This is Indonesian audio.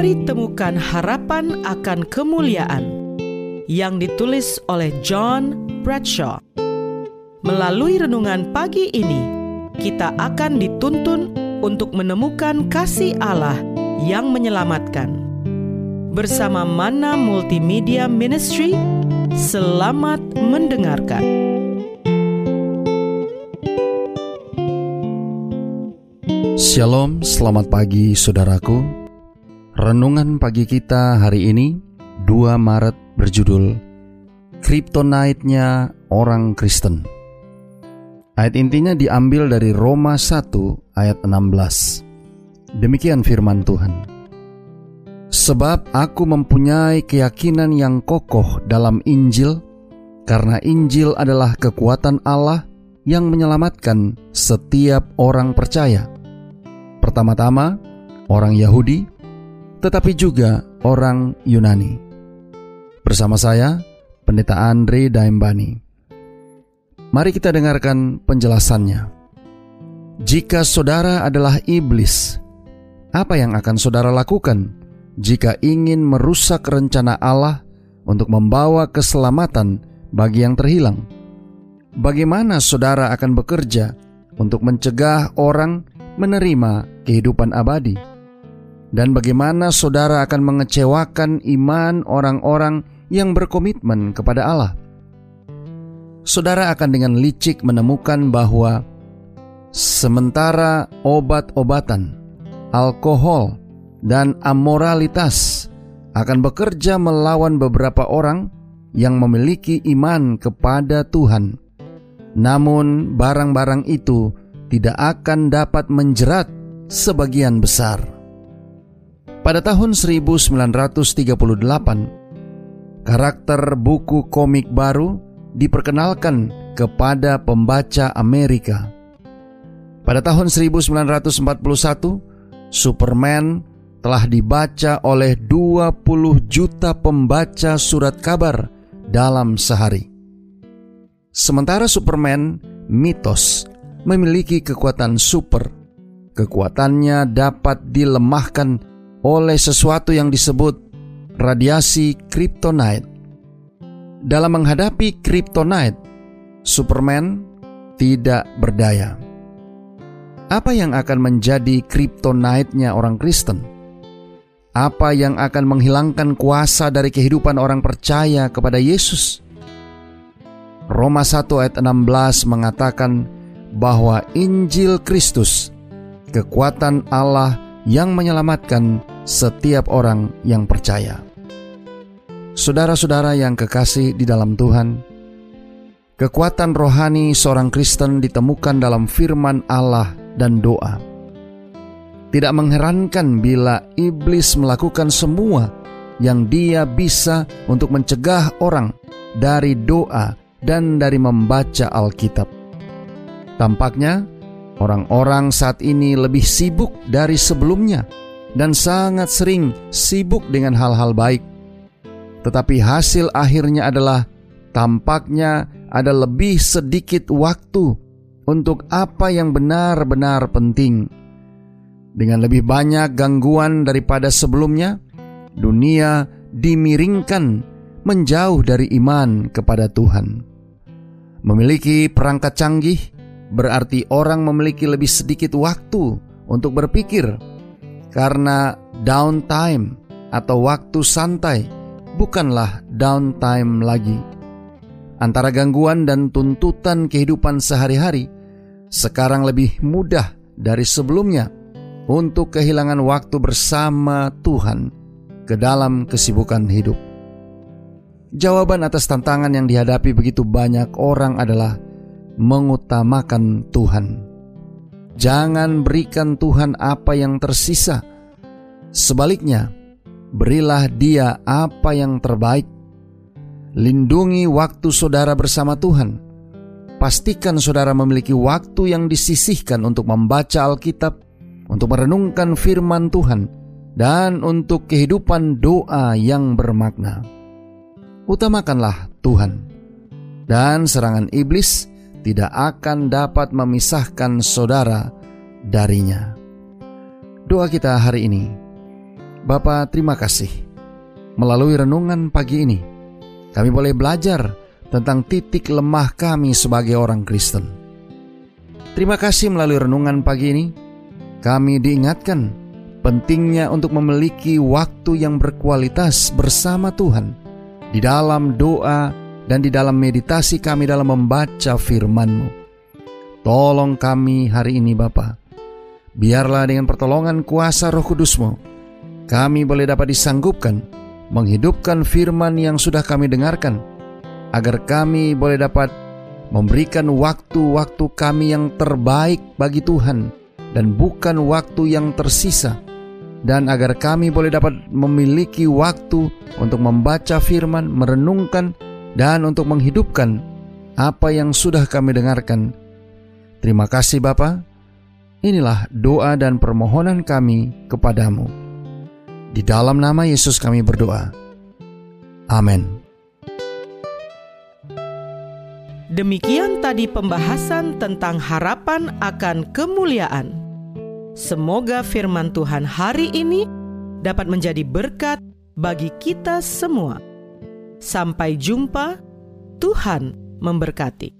Mari temukan harapan akan kemuliaan yang ditulis oleh John Bradshaw. Melalui renungan pagi ini, kita akan dituntun untuk menemukan kasih Allah yang menyelamatkan. Bersama Mana Multimedia Ministry, selamat mendengarkan. Shalom, selamat pagi saudaraku. Renungan pagi kita hari ini 2 Maret berjudul Kryptonite-nya Orang Kristen. Ayat intinya diambil dari Roma 1 ayat 16. Demikian firman Tuhan. Sebab aku mempunyai keyakinan yang kokoh dalam Injil, karena Injil adalah kekuatan Allah yang menyelamatkan setiap orang percaya. Pertama-tama, orang Yahudi, tetapi juga orang Yunani. Bersama saya, Pendeta Andre Daimbani. Mari kita dengarkan penjelasannya. Jika saudara adalah iblis, apa yang akan saudara lakukan jika ingin merusak rencana Allah untuk membawa keselamatan bagi yang terhilang? Bagaimana saudara akan bekerja untuk mencegah orang menerima kehidupan abadi? Dan bagaimana saudara akan mengecewakan iman orang-orang yang berkomitmen kepada Allah. Saudara akan dengan licik menemukan bahwa sementara obat-obatan, alkohol, dan amoralitas akan bekerja melawan beberapa orang yang memiliki iman kepada Tuhan. Namun, barang-barang itu tidak akan dapat menjerat sebagian besar. Pada tahun 1938, karakter buku komik baru diperkenalkan kepada pembaca Amerika. Pada tahun 1941, Superman telah dibaca oleh 20 juta pembaca surat kabar dalam sehari. Sementara Superman, mitos, memiliki kekuatan super. Kekuatannya dapat dilemahkan oleh sesuatu yang disebut radiasi kryptonite. Dalam menghadapi kryptonite, Superman tidak berdaya. Apa yang akan menjadi kryptonite-nya orang Kristen? Apa yang akan menghilangkan kuasa dari kehidupan orang percaya kepada Yesus? Roma 1 ayat 16 mengatakan bahwa Injil Kristus, kekuatan Allah yang menyelamatkan setiap orang yang percaya. Saudara-saudara yang kekasih di dalam Tuhan, kekuatan rohani seorang Kristen ditemukan dalam firman Allah dan doa. Tidak mengherankan bila iblis melakukan semua yang dia bisa untuk mencegah orang dari doa dan dari membaca Alkitab. Tampaknya orang-orang saat ini lebih sibuk dari sebelumnya dan sangat sering sibuk dengan hal-hal baik. Tetapi hasil akhirnya adalah tampaknya ada lebih sedikit waktu untuk apa yang benar-benar penting. Dengan lebih banyak gangguan daripada sebelumnya, dunia dimiringkan menjauh dari iman kepada Tuhan. Memiliki perangkat canggih berarti orang memiliki lebih sedikit waktu untuk berpikir karena downtime atau waktu santai bukanlah downtime lagi. Antara gangguan dan tuntutan kehidupan sehari-hari sekarang lebih mudah dari sebelumnya untuk kehilangan waktu bersama Tuhan ke dalam kesibukan hidup. Jawaban atas tantangan yang dihadapi begitu banyak orang adalah mengutamakan Tuhan. Jangan berikan Tuhan apa yang tersisa. Sebaliknya, berilah Dia apa yang terbaik. Lindungi waktu saudara bersama Tuhan. Pastikan saudara memiliki waktu yang disisihkan untuk membaca Alkitab, untuk merenungkan firman Tuhan, dan untuk kehidupan doa yang bermakna. Utamakanlah Tuhan, dan serangan iblis tidak akan dapat memisahkan saudara darinya. Doa kita hari ini, Bapa terima kasih. Melalui renungan pagi ini, kami boleh belajar tentang titik lemah kami sebagai orang Kristen. Terima kasih melalui renungan pagi ini, kami diingatkan pentingnya untuk memiliki waktu yang berkualitas bersama Tuhan di dalam doa dan di dalam meditasi kami dalam membaca firman-Mu. Tolong kami hari ini Bapa, biarlah dengan pertolongan kuasa roh kudus-Mu, kami boleh dapat disanggupkan menghidupkan firman yang sudah kami dengarkan, agar kami boleh dapat memberikan waktu-waktu kami yang terbaik bagi Tuhan dan bukan waktu yang tersisa, dan agar kami boleh dapat memiliki waktu untuk membaca firman, merenungkan, dan untuk menghidupkan apa yang sudah kami dengarkan. Terima kasih Bapa. Inilah doa dan permohonan kami kepadamu. Di dalam nama Yesus kami berdoa. Amin. Demikian tadi pembahasan tentang harapan akan kemuliaan. Semoga firman Tuhan hari ini dapat menjadi berkat bagi kita semua. Sampai jumpa, Tuhan memberkati.